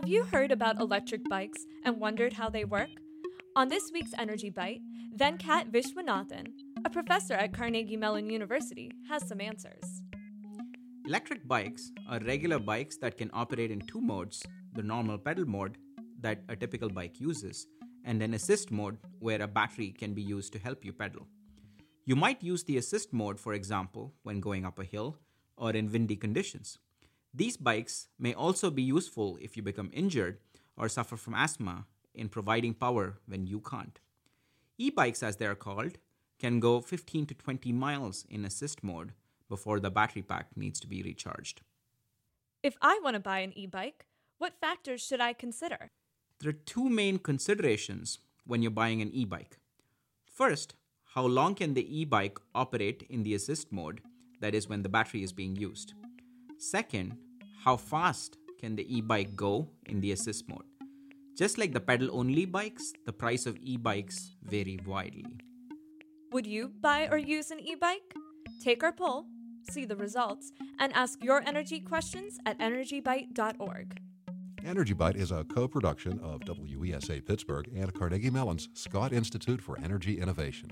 Have you heard about electric bikes and wondered how they work? On this week's Energy Bite, Venkat Viswanathan, a professor at Carnegie Mellon University, has some answers. Electric bikes are regular bikes that can operate in two modes the normal pedal mode that a typical bike uses, and an assist mode where a battery can be used to help you pedal. You might use the assist mode, for example, when going up a hill or in windy conditions. These bikes may also be useful if you become injured or suffer from asthma in providing power when you can't. E bikes, as they are called, can go 15 to 20 miles in assist mode before the battery pack needs to be recharged. If I want to buy an e bike, what factors should I consider? There are two main considerations when you're buying an e bike. First, how long can the e bike operate in the assist mode, that is, when the battery is being used? Second, how fast can the e bike go in the assist mode? Just like the pedal only bikes, the price of e bikes vary widely. Would you buy or use an e bike? Take our poll, see the results, and ask your energy questions at energybite.org. Energy Bite is a co production of WESA Pittsburgh and Carnegie Mellon's Scott Institute for Energy Innovation.